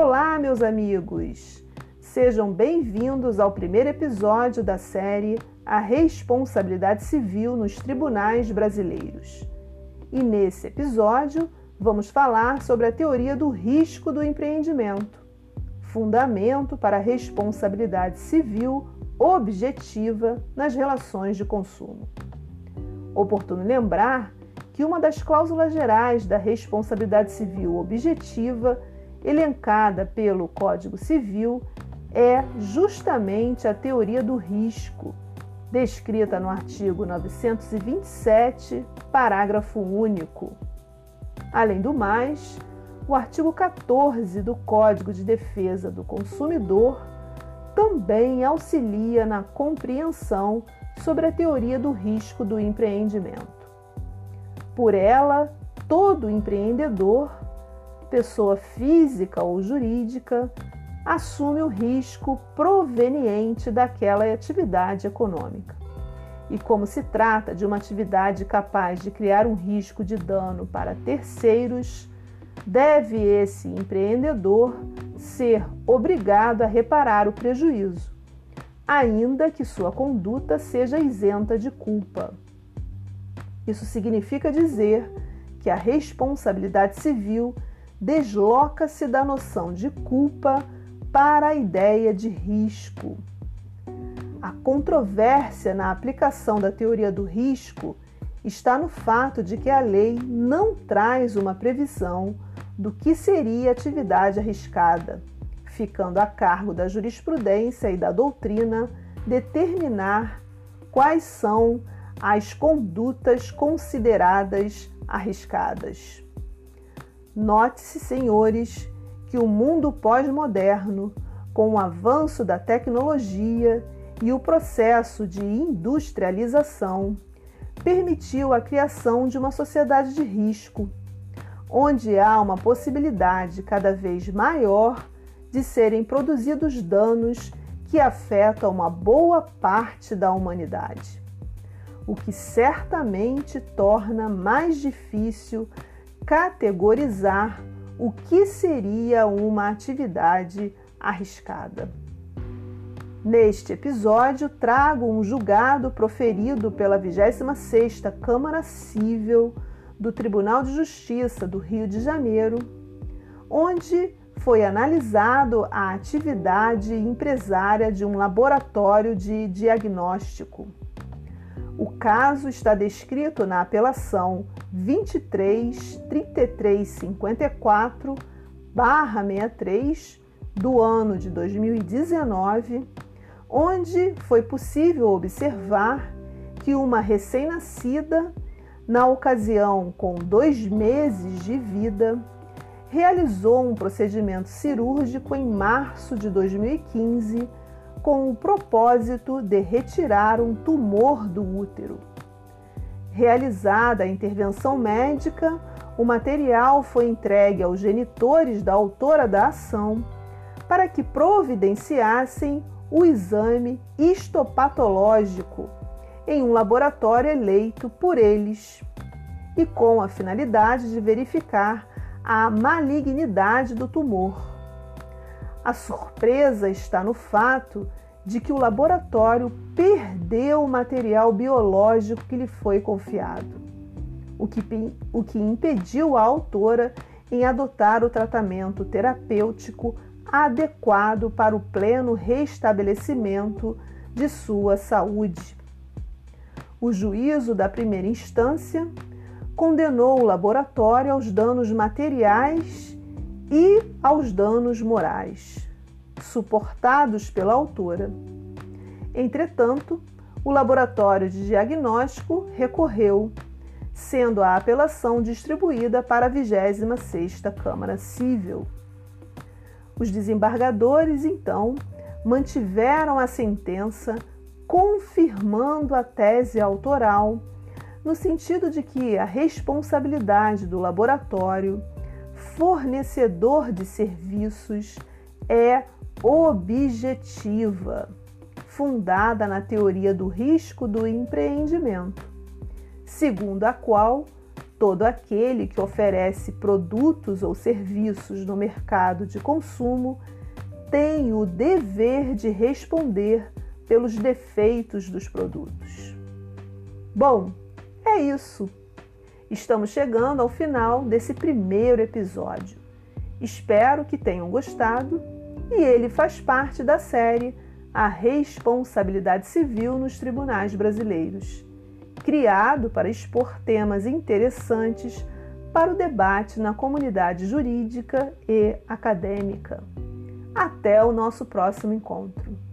Olá, meus amigos! Sejam bem-vindos ao primeiro episódio da série A Responsabilidade Civil nos Tribunais Brasileiros. E nesse episódio vamos falar sobre a teoria do risco do empreendimento, fundamento para a responsabilidade civil objetiva nas relações de consumo. Oportuno lembrar que uma das cláusulas gerais da responsabilidade civil objetiva elencada pelo Código Civil é justamente a teoria do risco, descrita no artigo 927, parágrafo único. Além do mais, o artigo 14 do Código de Defesa do Consumidor também auxilia na compreensão sobre a teoria do risco do empreendimento. Por ela, todo empreendedor pessoa física ou jurídica, assume o risco proveniente daquela atividade econômica. E como se trata de uma atividade capaz de criar um risco de dano para terceiros, deve esse empreendedor ser obrigado a reparar o prejuízo, ainda que sua conduta seja isenta de culpa. Isso significa dizer que a responsabilidade civil desloca-se da noção de culpa para a ideia de risco. A controvérsia na aplicação da teoria do risco está no fato de que a lei não traz uma previsão do que seria atividade arriscada, ficando a cargo da jurisprudência e da doutrina determinar quais são as condutas consideradas arriscadas. Note-se, senhores, que o mundo pós-moderno, com o avanço da tecnologia e o processo de industrialização, permitiu a criação de uma sociedade de risco, onde há uma possibilidade cada vez maior de serem produzidos danos que afetam uma boa parte da humanidade, o que certamente torna mais difícil categorizar o que seria uma atividade arriscada. Neste episódio, trago um julgado proferido pela 26ª Câmara Civil do Tribunal de Justiça do Rio de Janeiro, onde foi analisado a atividade empresária de um laboratório de diagnóstico. O caso está descrito na apelação 23 33 54 63 do ano de 2019, onde foi possível observar que uma recém-nascida, na ocasião com dois meses de vida, realizou um procedimento cirúrgico em março de 2015 com o propósito de retirar um tumor do útero. Realizada a intervenção médica, o material foi entregue aos genitores da autora da ação para que providenciassem o exame histopatológico em um laboratório eleito por eles e com a finalidade de verificar a malignidade do tumor. A surpresa está no fato de que o laboratório perdeu o material biológico que lhe foi confiado, o que, o que impediu a autora em adotar o tratamento terapêutico adequado para o pleno restabelecimento de sua saúde. O juízo da primeira instância condenou o laboratório aos danos materiais e aos danos morais suportados pela autora. Entretanto, o laboratório de diagnóstico recorreu, sendo a apelação distribuída para a 26ª Câmara Civil. Os desembargadores, então, mantiveram a sentença, confirmando a tese autoral, no sentido de que a responsabilidade do laboratório, fornecedor de serviços, é objetiva, fundada na teoria do risco do empreendimento, segundo a qual Todo aquele que oferece produtos ou serviços no mercado de consumo tem o dever de responder pelos defeitos dos produtos. Bom, é isso. Estamos chegando ao final desse primeiro episódio. Espero que tenham gostado e ele faz parte da série A Responsabilidade Civil nos Tribunais Brasileiros, criado para expor temas interessantes para o debate na comunidade jurídica e acadêmica. Até o nosso próximo encontro.